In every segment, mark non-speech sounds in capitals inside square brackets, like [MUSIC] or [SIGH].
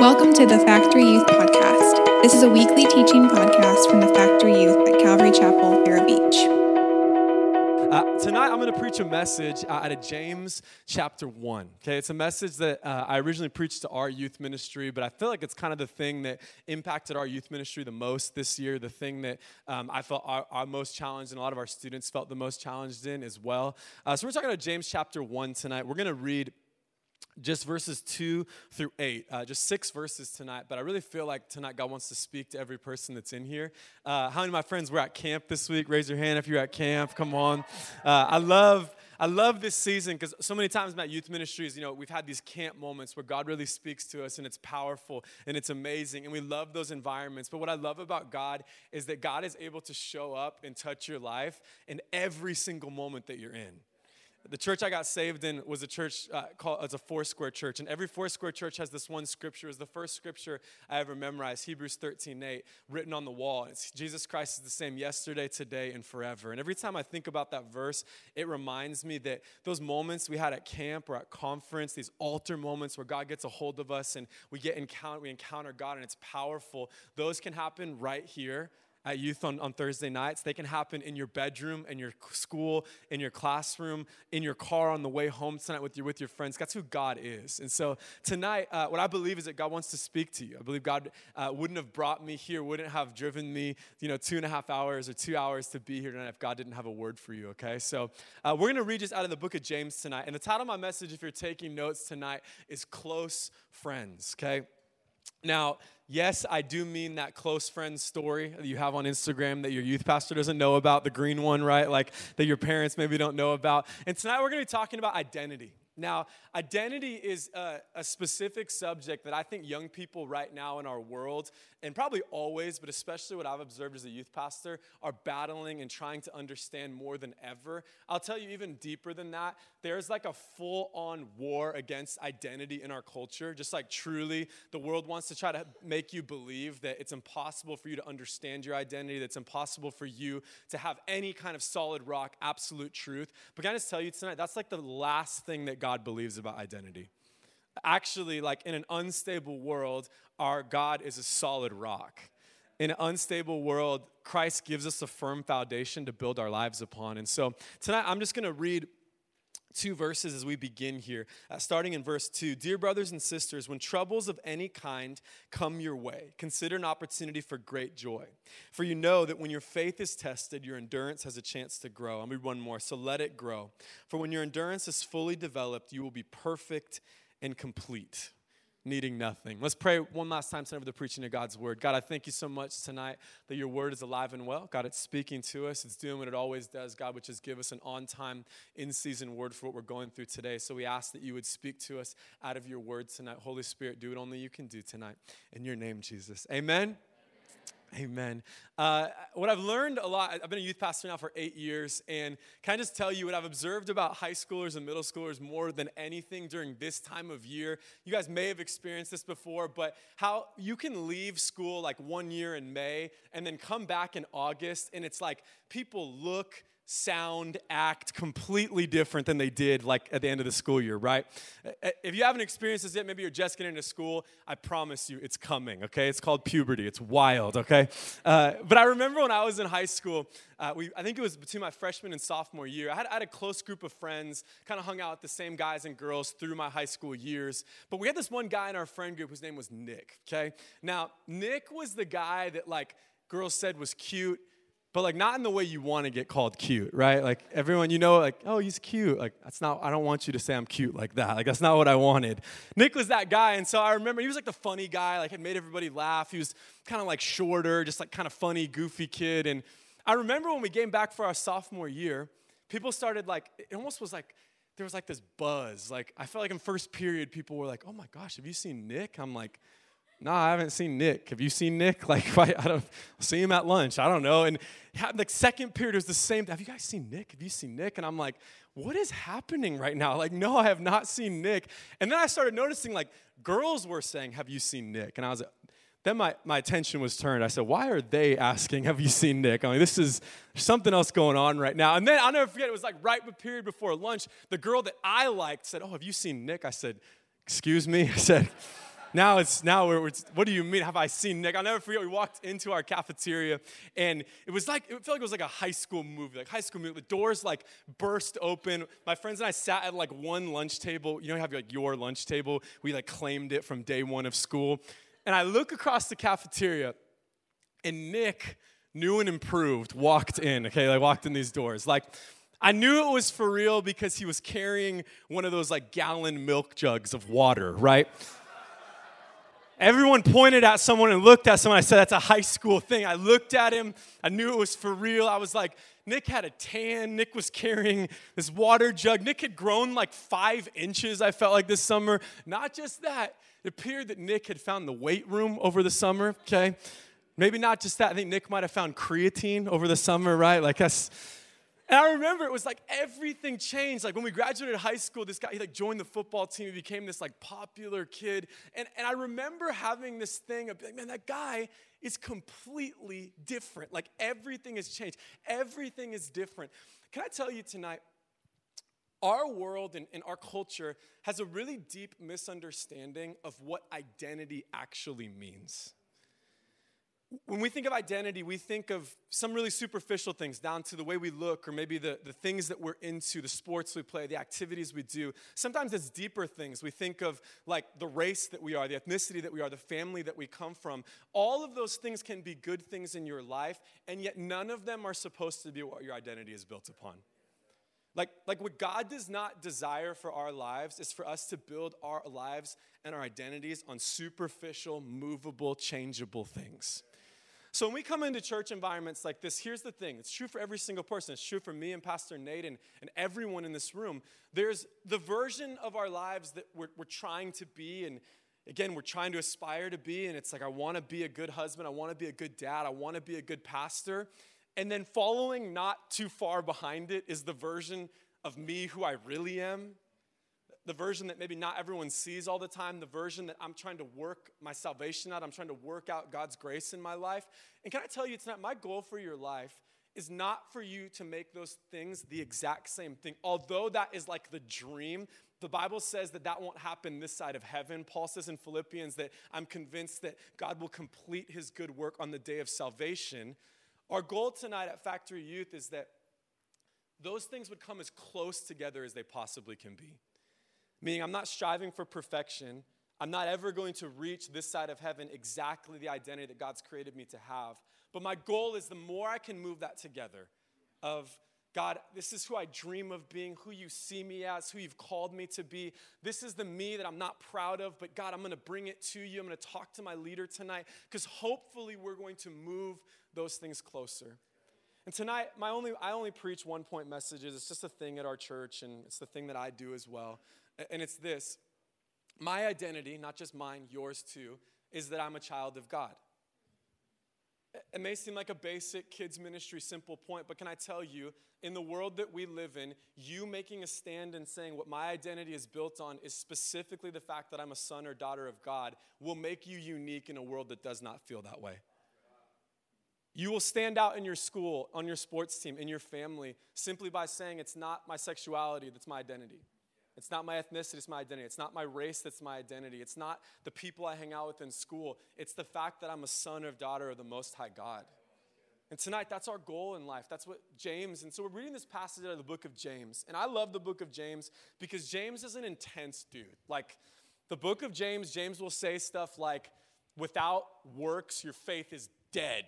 Welcome to the Factory Youth Podcast. This is a weekly teaching podcast from the Factory Youth at Calvary Chapel, Vero Beach. Uh, tonight, I'm going to preach a message uh, out of James chapter 1. Okay, it's a message that uh, I originally preached to our youth ministry, but I feel like it's kind of the thing that impacted our youth ministry the most this year, the thing that um, I felt our, our, most challenged and a lot of our students felt the most challenged in as well. Uh, so, we're talking about James chapter 1 tonight. We're going to read just verses 2 through 8 uh, just six verses tonight but i really feel like tonight god wants to speak to every person that's in here uh, how many of my friends were at camp this week raise your hand if you're at camp come on uh, i love I love this season because so many times in my youth ministries, you know, we've had these camp moments where God really speaks to us and it's powerful and it's amazing and we love those environments. But what I love about God is that God is able to show up and touch your life in every single moment that you're in. The church I got saved in was a church uh, called, it's a Foursquare church. And every Foursquare church has this one scripture. It was the first scripture I ever memorized, Hebrews 13, 8, written on the wall. It's Jesus Christ is the same yesterday, today, and forever. And every time I think about that verse, it reminds me that those moments we had at camp or at conference, these altar moments where God gets a hold of us and we get encounter, we encounter God and it's powerful, those can happen right here at youth on, on Thursday nights. They can happen in your bedroom, in your school, in your classroom, in your car on the way home tonight with your, with your friends. That's who God is. And so tonight, uh, what I believe is that God wants to speak to you. I believe God uh, wouldn't have brought me here, wouldn't have driven me, you know, two and a half hours or two hours to be here tonight if God didn't have a word for you, okay? So uh, we're going to read just out of the book of James tonight. And the title of my message, if you're taking notes tonight, is Close Friends, okay? Now, yes, I do mean that close friend story that you have on Instagram that your youth pastor doesn't know about, the green one, right? Like that your parents maybe don't know about. And tonight we're going to be talking about identity. Now, identity is a, a, specific subject that I think young people right now in our world, and probably always, but especially what I've observed as a youth pastor, are battling and trying to understand more than ever. I'll tell you even deeper than that, there's like a full on war against identity in our culture. Just like truly, the world wants to try to make you believe that it's impossible for you to understand your identity, that it's impossible for you to have any kind of solid rock, absolute truth. But can I just tell you tonight, that's like the last thing that God believes about identity. Actually, like in an unstable world, our God is a solid rock. In an unstable world, Christ gives us a firm foundation to build our lives upon. And so tonight, I'm just going to read two verses as we begin here, uh, starting in verse 2. Dear brothers and sisters, when troubles of any kind come your way, consider an opportunity for great joy. For you know that when your faith is tested, your endurance has a chance to grow. I'll read one more. So let it grow. For when your endurance is fully developed, you will be perfect and complete needing nothing. Let's pray one last time tonight for the preaching of God's word. God, I thank you so much tonight that your word is alive and well. God, it's speaking to us. It's doing what it always does, God, which is give us an on time, in season word for what we're going through today. So we ask that you would speak to us out of your word tonight. Holy Spirit, do what only you can do tonight. In your name, Jesus. Amen. Amen. Uh, what I've learned a lot, I've been a youth pastor now for eight years, and can I just tell you what I've observed about high schoolers and middle schoolers more than anything during this time of year? You guys may have experienced this before, but how you can leave school like one year in May and then come back in August, and it's like people look, sound, act completely different than they did like at the end of the school year, right? If you haven't experienced this yet, maybe you're just getting into school, I promise you it's coming, okay? It's called puberty. It's wild, okay? Uh, but I remember when I was in high school, uh, we, I think it was between my freshman and sophomore year, I had, I had a close group of friends, kind of hung out with the same guys and girls through my high school years. But we had this one guy in our friend group whose name was Nick, okay? Now, Nick was the guy that like girls said was cute but like not in the way you want to get called cute, right? Like everyone, you know, like, oh, he's cute. Like that's not, I don't want you to say I'm cute like that. Like that's not what I wanted. Nick was that guy. And so I remember he was like the funny guy, like had made everybody laugh. He was kind of like shorter, just like kind of funny, goofy kid. And I remember when we came back for our sophomore year, people started like, it almost was like, there was like this buzz. Like I felt like in first period, people were like, oh my gosh, have you seen Nick? I'm like, no, I haven't seen Nick. Have you seen Nick? [LAUGHS] Like, I, don't see him at lunch. I don't know. And the second period was the same. Have you guys seen Nick? Have you seen Nick? And I'm like, what is happening right now? Like, no, I have not seen Nick. And then I started noticing, like, girls were saying, have you seen Nick? And I was like, then my, my attention was turned. I said, why are they asking, have you seen Nick? I'm like, this is something else going on right now. And then I'll never forget, it was like right period before lunch. The girl that I liked said, oh, have you seen Nick? I said, excuse me? [LAUGHS] I said, now it's now we're, we're, what do you mean? Have i seen nick? I'll never forget we walked into our cafeteria and it was like it felt like it was like a high school movie like high school movie. The doors like burst open. My friends and i sat at like one lunch table. You know you have like your lunch table. We like claimed it from day one of school. And i look across the cafeteria and nick new and improved walked in okay? Like walked in these doors. Like I knew it was for real because he was carrying one of those like gallon milk jugs of water, right? Everyone pointed at someone and looked at someone. I said, That's a high school thing. I looked at him. I knew it was for real. I was like, Nick had a tan. Nick was carrying this water jug. Nick had grown like five inches, I felt like this summer. Not just that, it appeared that Nick had found the weight room over the summer, okay? Maybe not just that. I think Nick might have found creatine over the summer, right? Like, that's and I remember it was like everything changed. Like when we graduated high school, this guy, he like joined the football team. He became this like popular kid. And, and I remember having this thing of like, man, that guy is completely different. Like everything has changed. Everything is different. Can I tell you tonight, our world and, and our culture has a really deep misunderstanding of what identity actually means when we think of identity, we think of some really superficial things down to the way we look, or maybe the, the things that we're into, the sports we play, the activities we do. Sometimes it's deeper things. We think of like the race that we are, the ethnicity that we are, the family that we come from. All of those things can be good things in your life, and yet none of them are supposed to be what your identity is built upon. Like, like what God does not desire for our lives is for us to build our lives and our identities on superficial, movable, changeable things. So when we come into church environments like this, here's the thing it's true for every single person. It's true for me and Pastor Nate and, and everyone in this room. There's the version of our lives that we're, we're trying to be, and again, we're trying to aspire to be. And it's like, I want to be a good husband, I want to be a good dad, I want to be a good pastor. And then following not too far behind it is the version of me who I really am the version that maybe not everyone sees all the time, the version that I'm trying to work my salvation out, I'm trying to work out God's grace in my life. And can I tell you tonight, my goal for your life is not for you to make those things the exact same thing. Although that is like the dream, the Bible says that that won't happen this side of heaven. Paul says in Philippians that I'm convinced that God will complete his good work on the day of salvation. Our goal tonight at Factory Youth is that those things would come as close together as they possibly can be. Meaning, I'm not striving for perfection. I'm not ever going to reach this side of heaven exactly the identity that God's created me to have. But my goal is the more I can move that together of God, this is who I dream of being, who you see me as, who you've called me to be. This is the me that I'm not proud of, but God, I'm gonna bring it to you. I'm gonna talk to my leader tonight, because hopefully we're going to move those things closer. And tonight, my only, I only preach one point messages. It's just a thing at our church, and it's the thing that I do as well and it's this my identity, not just mine, yours too, is that I'm a child of God. It may seem like a basic kids' ministry simple point, but can I tell you, in the world that we live in, you making a stand and saying what my identity is built on is specifically the fact that I'm a son or daughter of God will make you unique in a world that does not feel that way. You will stand out in your school, on your sports team, in your family, simply by saying it's not my sexuality that's my identity. It's not my ethnicity, it's my identity. It's not my race that's my identity. It's not the people I hang out with in school. It's the fact that I'm a son or daughter of the Most High God. And tonight, that's our goal in life. That's what James, and so we're reading this passage out of the book of James. And I love the book of James because James is an intense dude. Like, the book of James, James will say stuff like, without works, your faith is dead.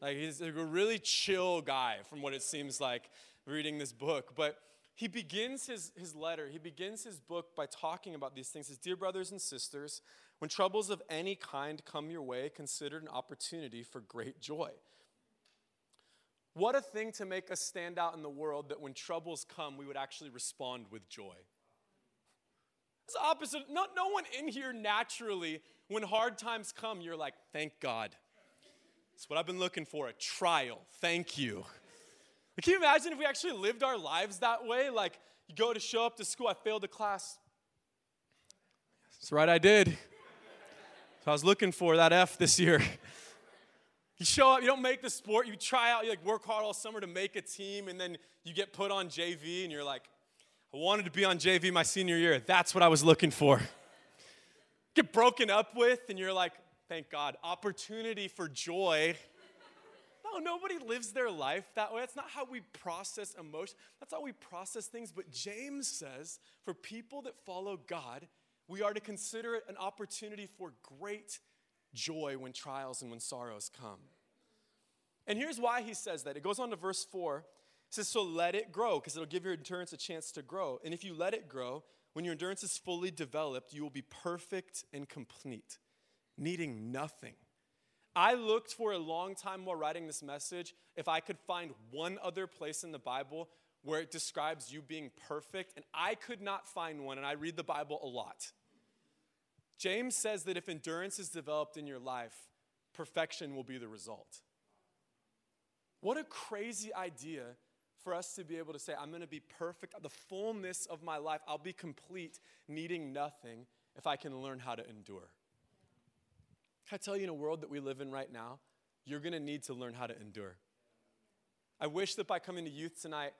Like, he's a really chill guy from what it seems like reading this book. But he begins his, his letter, he begins his book by talking about these things. His dear brothers and sisters, when troubles of any kind come your way, consider an opportunity for great joy. What a thing to make us stand out in the world that when troubles come, we would actually respond with joy. It's opposite. No, no one in here naturally, when hard times come, you're like, thank God. It's what I've been looking for a trial. Thank you. Can you imagine if we actually lived our lives that way? Like, you go to show up to school, I failed a class. That's right, I did. So I was looking for that F this year. You show up, you don't make the sport, you try out, you like work hard all summer to make a team, and then you get put on JV, and you're like, I wanted to be on JV my senior year. That's what I was looking for. get broken up with, and you're like, thank God, opportunity for joy. No, nobody lives their life that way. That's not how we process emotion. That's how we process things. But James says for people that follow God, we are to consider it an opportunity for great joy when trials and when sorrows come. And here's why he says that. It goes on to verse 4. It says, So let it grow, because it'll give your endurance a chance to grow. And if you let it grow, when your endurance is fully developed, you will be perfect and complete, needing nothing. I looked for a long time while writing this message if I could find one other place in the Bible where it describes you being perfect, and I could not find one, and I read the Bible a lot. James says that if endurance is developed in your life, perfection will be the result. What a crazy idea for us to be able to say, I'm going to be perfect, the fullness of my life, I'll be complete, needing nothing if I can learn how to endure. Can I tell you, in a world that we live in right now, you're going to need to learn how to endure. I wish that by coming to youth tonight,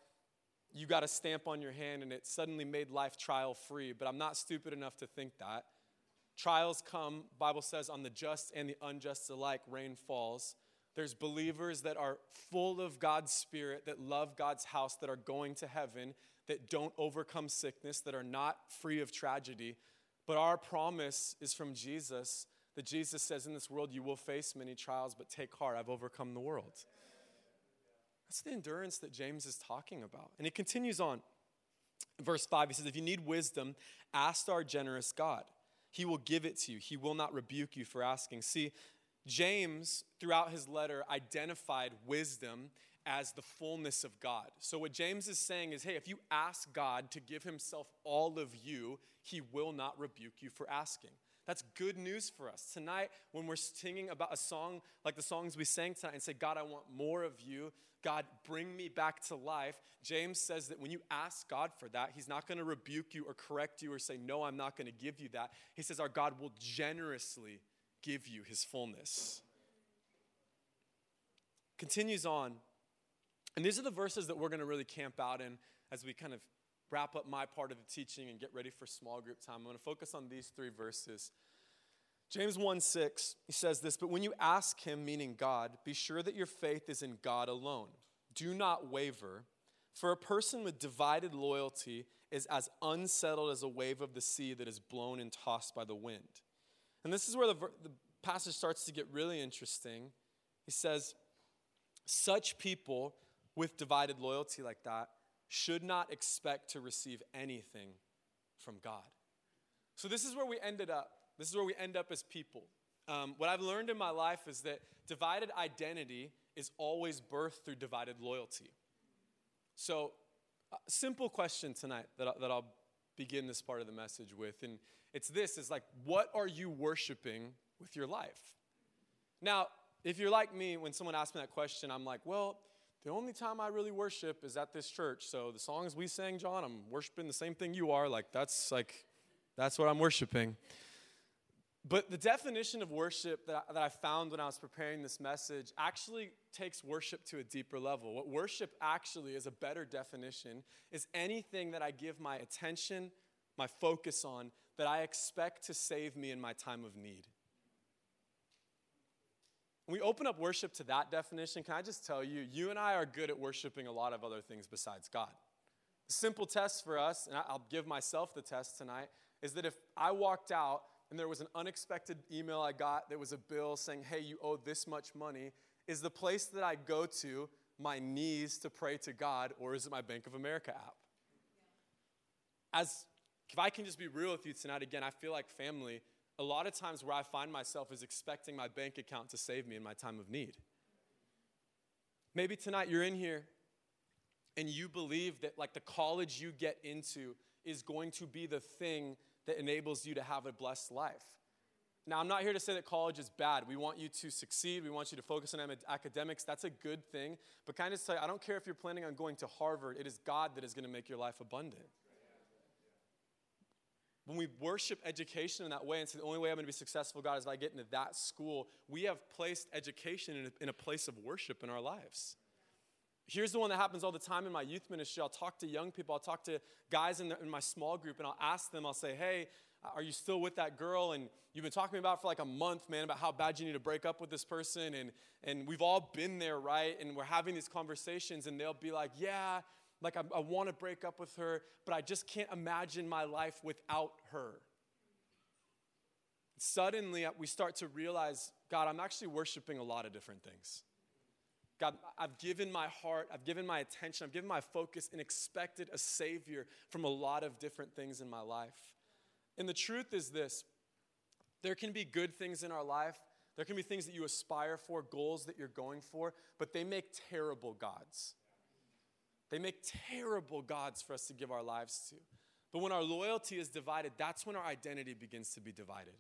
you got a stamp on your hand and it suddenly made life trial free, but I'm not stupid enough to think that. Trials come, Bible says, on the just and the unjust alike, rain falls. There's believers that are full of God's Spirit, that love God's house, that are going to heaven, that don't overcome sickness, that are not free of tragedy. But our promise is from Jesus that Jesus says, In this world you will face many trials, but take heart, I've overcome the world. That's the endurance that James is talking about. And he continues on. Verse 5, he says, If you need wisdom, ask our generous God. He will give it to you. He will not rebuke you for asking. See, James, throughout his letter, identified wisdom as the fullness of God. So, what James is saying is hey, if you ask God to give himself all of you, he will not rebuke you for asking. That's good news for us. Tonight, when we're singing about a song like the songs we sang tonight and say, God, I want more of you, God, bring me back to life, James says that when you ask God for that, He's not going to rebuke you or correct you or say, No, I'm not going to give you that. He says, Our God will generously give you his fullness. Continues on. And these are the verses that we're going to really camp out in as we kind of wrap up my part of the teaching and get ready for small group time. I'm going to focus on these three verses. James 1 6, he says this, but when you ask him, meaning God, be sure that your faith is in God alone. Do not waver, for a person with divided loyalty is as unsettled as a wave of the sea that is blown and tossed by the wind. And this is where the, the passage starts to get really interesting. He says, Such people with divided loyalty like that should not expect to receive anything from God. So, this is where we ended up. This is where we end up as people. Um, what I've learned in my life is that divided identity is always birthed through divided loyalty. So, a simple question tonight that, I, that I'll begin this part of the message with. And it's this is like, what are you worshiping with your life? Now, if you're like me, when someone asks me that question, I'm like, well, the only time I really worship is at this church. So the songs we sang, Jon, I'm worshiping the same thing you are. Like, that's like, that's what I'm worshiping. But the definition of worship that I, that I found when I was preparing this message actually takes worship to a deeper level. What worship actually is a better definition is anything that I give my attention, my focus on, that I expect to save me in my time of need. When we open up worship to that definition, can I just tell you, you and I are good at worshiping a lot of other things besides God. The simple test for us, and I'll give myself the test tonight, is that if I walked out and there was an unexpected email I got that was a bill saying, hey, you owe this much money, is the place that I go to my knees to pray to God, or is it my Bank of America app? As if I can just be real with you tonight, again, I feel like family, a lot of times where I find myself is expecting my bank account to save me in my time of need. Maybe tonight you're in here and you believe that like the college you get into is going to be the thing that enables you to have a blessed life. Now, I'm not here to say that college is bad. We want you to succeed. We want you to focus on academics. That's a good thing. But kind of say, I don't care if you're planning on going to Harvard, it is God that is going to make your life abundant. When we worship education in that way and say the only way I'm going to be successful, God, is if I get into that school, we have placed education in a, in a place of worship in our lives. Here's the one that happens all the time in my youth ministry. I'll talk to young people, I'll talk to guys in, the, in my small group, and I'll ask them, I'll say, hey, are you still with that girl? And you've been talking about for like a month, man, about how bad you need to break up with this person. And, and we've all been there, right? And we're having these conversations, and they'll be like, yeah, like I, I want to break up with her, but I just can't imagine my life without her. Suddenly, we start to realize, God, I'm actually worshiping a lot of different things. God, I've given my heart, I've given my attention, I've given my focus and expected a Savior from a lot of different things in my life. And the truth is this there can be good things in our life, there can be things that you aspire for, goals that you're going for, but they make terrible gods. They make terrible gods for us to give our lives to. But when our loyalty is divided, that's when our identity begins to be divided.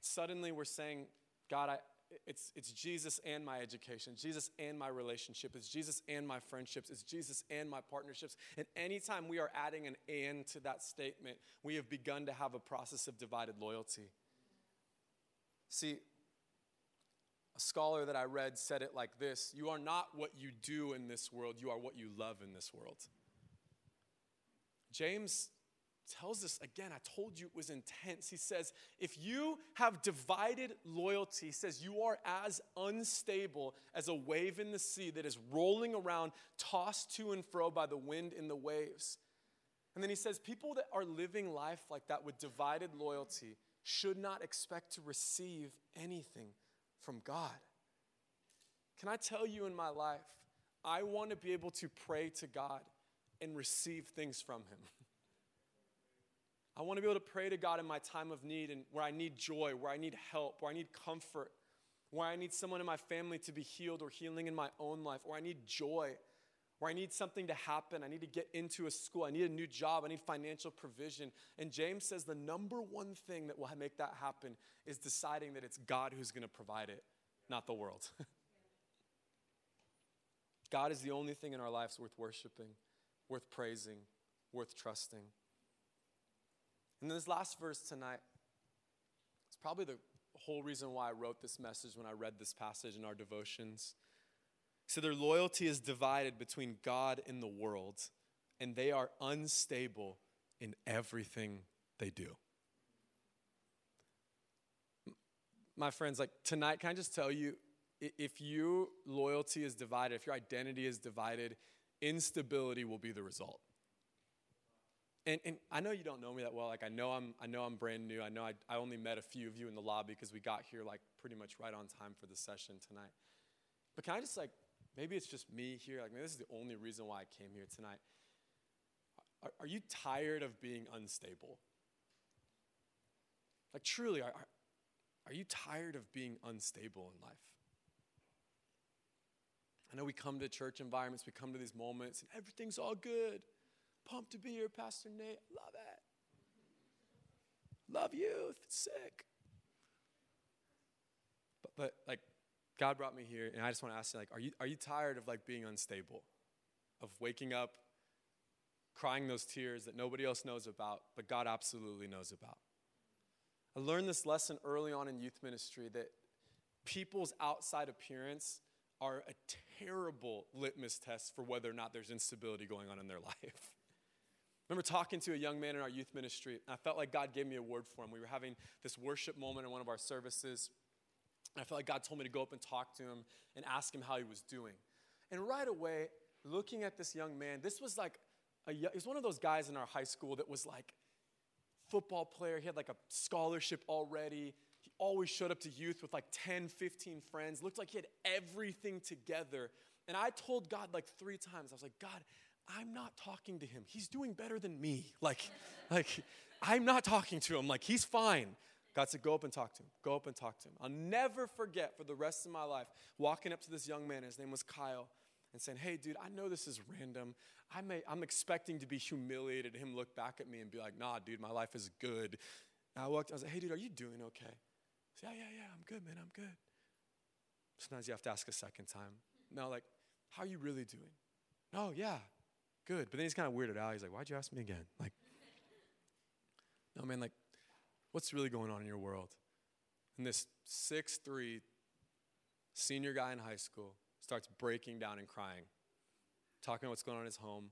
Suddenly we're saying, God, I, it's, it's Jesus and my education, Jesus and my relationship, it's Jesus and my friendships, it's Jesus and my partnerships. And anytime we are adding an and to that statement, we have begun to have a process of divided loyalty. See, a scholar that I read said it like this You are not what you do in this world, you are what you love in this world. James tells us again, I told you it was intense. He says, if you have divided loyalty, he says, you are as unstable as a wave in the sea that is rolling around, tossed to and fro by the wind and the waves. And then he says, people that are living life like that with divided loyalty should not expect to receive anything from God. Can I tell you in my life, I want to be able to pray to God and receive things from Him. [LAUGHS] I want to be able to pray to God in my time of need and where I need joy, where I need help, where I need comfort, where I need someone in my family to be healed or healing in my own life, or I need joy, where I need something to happen. I need to get into a school. I need a new job. I need financial provision. And James says the number one thing that will make that happen is deciding that it's God who's going to provide it, not the world. [LAUGHS] God is the only thing in our lives worth worshiping, worth praising, worth trusting. And then this last verse tonight, it's probably the whole reason why I wrote this message when I read this passage in our devotions. So their loyalty is divided between God and the world, and they are unstable in everything they do. My friends, like tonight, can I just tell you if your loyalty is divided, if your identity is divided, instability will be the result and, and I know you don't know me that well. Like I know I'm I know I'm brand new. I know I, I only met a few of you in the lobby because we got here like pretty much right on time for the session tonight. But can I just like maybe it's just me here. Like maybe this is the only reason why I came here tonight. Are, are you tired of being unstable? Like truly, are, are you tired of being unstable in life? I know we come to church environments, we come to these moments, and everything's all good. Pumped to be here, Pastor Nate. Love it. Love youth. It's sick. But, but like, God brought me here, and I just want to ask you, like, are you, are you tired of like being unstable? Of waking up, crying those tears that nobody else knows about, but God absolutely knows about? I learned this lesson early on in youth ministry that people's outside appearance are a terrible litmus test for whether or not there's instability going on in their [LAUGHS] life remember talking to a young man in our youth ministry, and I felt like God gave me a word for him. We were having this worship moment in one of our services. I felt like God told me to go up and talk to him and ask him how he was doing. And right away, looking at this young man, this was like, a, he was one of those guys in our high school that was like football player. He had like a scholarship already. He always showed up to youth with like 10, 15 friends. Looked like he had everything together. And I told God like three times, I was like, God, I'm not talking to him. He's doing better than me. Like, like I'm not talking to him. Like, he's fine. God said, go up and talk to him. Go up and talk to him. I'll never forget for the rest of my life walking up to this young man, his name was Kyle, and saying, Hey, dude, I know this is random. I may, I'm expecting to be humiliated. Him look back at me and be like, Nah, dude, my life is good. And I walked, I was like, Hey, dude, are you doing okay? Said, Yeah, yeah, yeah, I'm good, man, I'm good. Sometimes you have to ask a second time. Now, like, how are you really doing? Oh, yeah, good. But then he's kind of weirded out. He's like, why'd you ask me again? Like, [LAUGHS] no, man, like, what's really going on in your world? And this six-three senior guy in high school starts breaking down and crying, talking about what's going on in his home,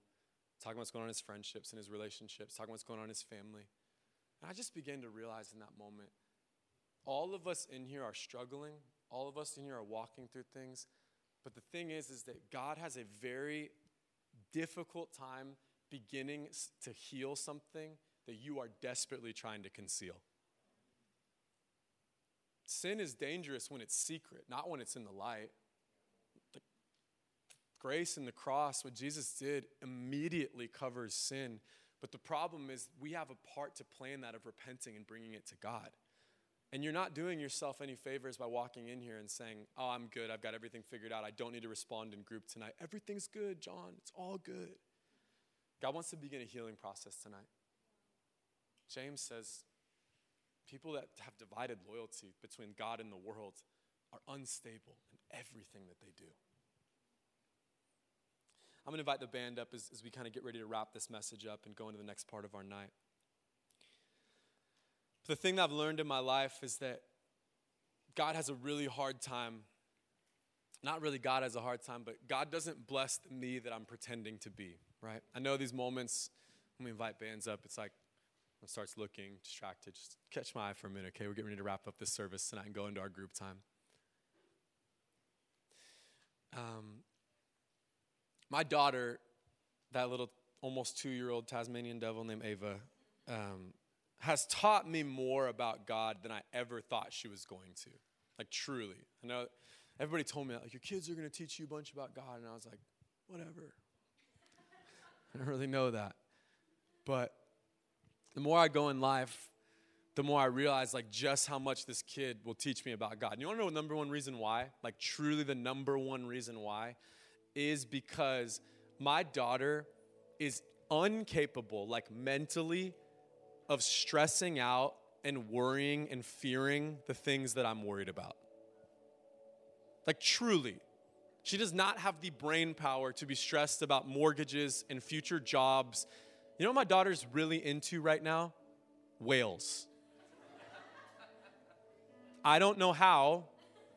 talking about what's going on in his friendships and his relationships, talking about what's going on in his family. And I just began to realize in that moment all of us in here are struggling, all of us in here are walking through things. But the thing is, is that God has a very difficult time beginning to heal something that you are desperately trying to conceal. Sin is dangerous when it's secret, not when it's in the light. The grace and the cross, what Jesus did, immediately covers sin. But the problem is, we have a part to play in that of repenting and bringing it to God. And you're not doing yourself any favors by walking in here and saying, Oh, I'm good. I've got everything figured out. I don't need to respond in group tonight. Everything's good, Jon. It's all good. God wants to begin a healing process tonight. James says, People that have divided loyalty between God and the world are unstable in everything that they do. I'm going to invite the band up as, as we kind of get ready to wrap this message up and go into the next part of our night. The thing that I've learned in my life is that God has a really hard time. Not really God has a hard time, but God doesn't bless the me that I'm pretending to be, right? I know these moments when we invite bands up, it's like, starts looking distracted. Just catch my eye for a minute, okay? We're getting ready to wrap up this service tonight and go into our group time. Um, my daughter, that little almost two year old Tasmanian devil named Ava, um, has taught me more about God than I ever thought she was going to. Like, truly. I know everybody told me, like, your kids are going to teach you a bunch about God. And I was like, whatever. [LAUGHS] I don't really know that. But the more I go in life, the more I realize like just how much this kid will teach me about God. And you want to know the number one reason why? Like truly the number one reason why is because my daughter is incapable, like mentally, of stressing out and worrying and fearing the things that I'm worried about. Like, truly. She does not have the brain power to be stressed about mortgages and future jobs. You know what my daughter's really into right now? Whales. I don't know how.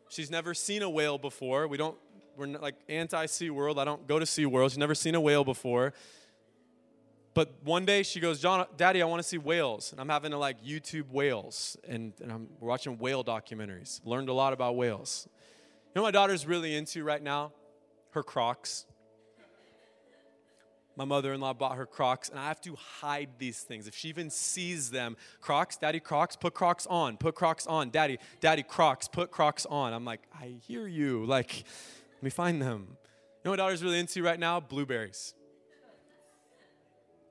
She's never seen a whale before. We don't, we're like anti Sea World. I don't go to Sea World. She's never seen a whale before. But one day she goes, Jon, Daddy, I want to see whales. And I'm having to like YouTube whales. And, and I'm watching whale documentaries. Learned a lot about whales. You know what my daughter's really into right now? Her Crocs. My mother in law bought her Crocs, and I have to hide these things. If she even sees them, Crocs, Daddy, Crocs, put Crocs on, put Crocs on. Daddy, Daddy, Crocs, put Crocs on. I'm like, I hear you. Like, let me find them. You know what daughter's really into right now? Blueberries.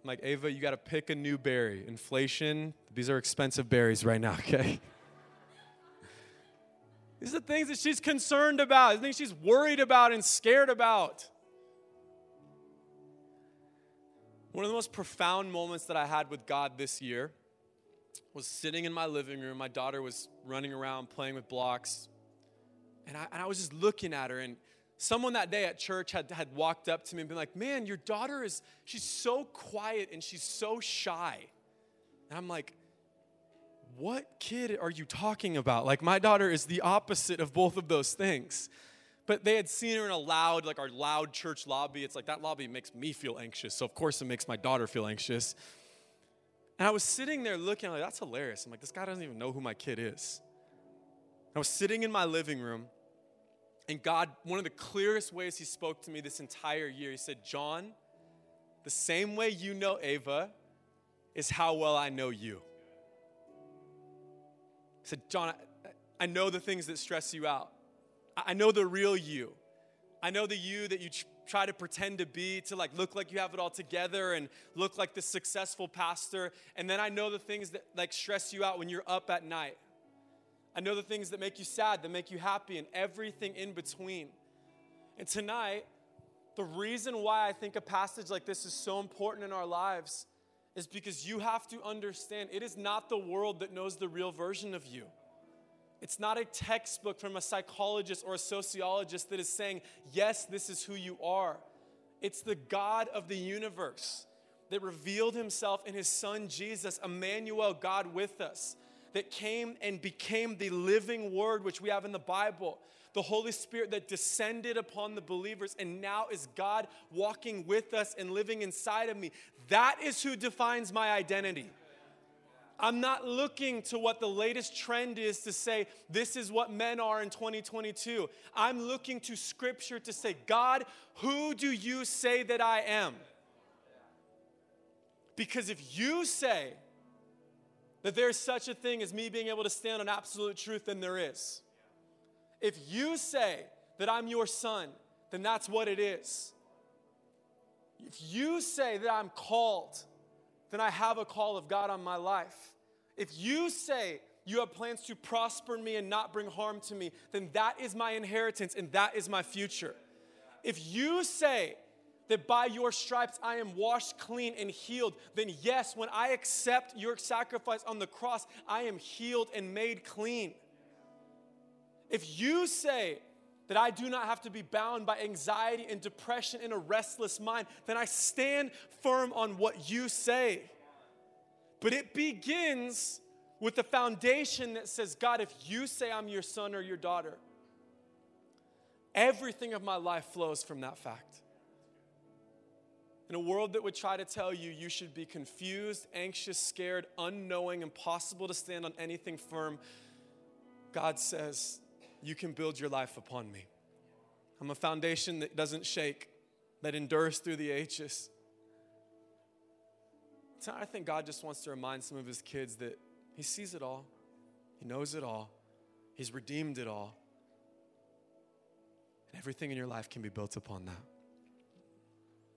I'm like, Ava, you got to pick a new berry. Inflation, these are expensive berries right now, [LAUGHS] okay? these are the things that she's concerned about, the things she's worried about and scared about. One of the most profound moments that I had with God this year was sitting in my living room. My daughter was running around playing with blocks. And I, and I was just looking at her, and someone that day at church had, had walked up to me and been like, Man, your daughter is, she's so quiet and she's so shy. And I'm like, What kid are you talking about? Like, my daughter is the opposite of both of those things. But they had seen her in a loud, like our loud church lobby. It's like that lobby makes me feel anxious. So, of course, it makes my daughter feel anxious. And I was sitting there looking, like, that's hilarious. I'm like, this guy doesn't even know who my kid is. I was sitting in my living room and God, one of the clearest ways He spoke to me this entire year, He said, Jon, the same way you know Ava is how well I know you. He said, Jon, I, I know the things that stress you out. I, know the real you. I know the you that you try to pretend to be to like look like you have it all together and look like the successful pastor and then i know the things that like stress you out when you're up at night I know the things that make you sad, that make you happy, and everything in between. And tonight, the reason why I think a passage like this is so important in our lives is because you have to understand it is not the world that knows the real version of you. It's not a textbook from a psychologist or a sociologist that is saying, yes, this is who you are. It's the God of the universe that revealed himself in his son Jesus, Emmanuel, God with us that came and became the living word which we have in the Bible. The Holy Spirit that descended upon the believers and now is God walking with us and living inside of me. That is who defines my identity. I'm not looking to what the latest trend is to say, this is what men are in 2022. I'm looking to scripture to say, God, who do you say that I am? Because if you say that there's such a thing as me being able to stand on absolute truth, then there is. If you say that I'm your son, then that's what it is. If you say that I'm called, then I have a call of God on my life. If you say you have plans to prosper me and not bring harm to me, then that is my inheritance and that is my future. If you say that by your stripes I am washed clean and healed, then yes, when I accept your sacrifice on the cross, I am healed and made clean. If you say that I do not have to be bound by anxiety and depression and a restless mind, then I stand firm on what you say. But it begins with the foundation that says, God, if you say I'm your son or your daughter, everything of my life flows from that fact. In a world that would try to tell you you should be confused, anxious, scared, unknowing, impossible to stand on anything firm, God says, you can build your life upon me. I'm a foundation that doesn't shake, that endures through the ages. I think God just wants to remind some of his kids that he sees it all, he knows it all, he's redeemed it all. And everything in your life can be built upon that.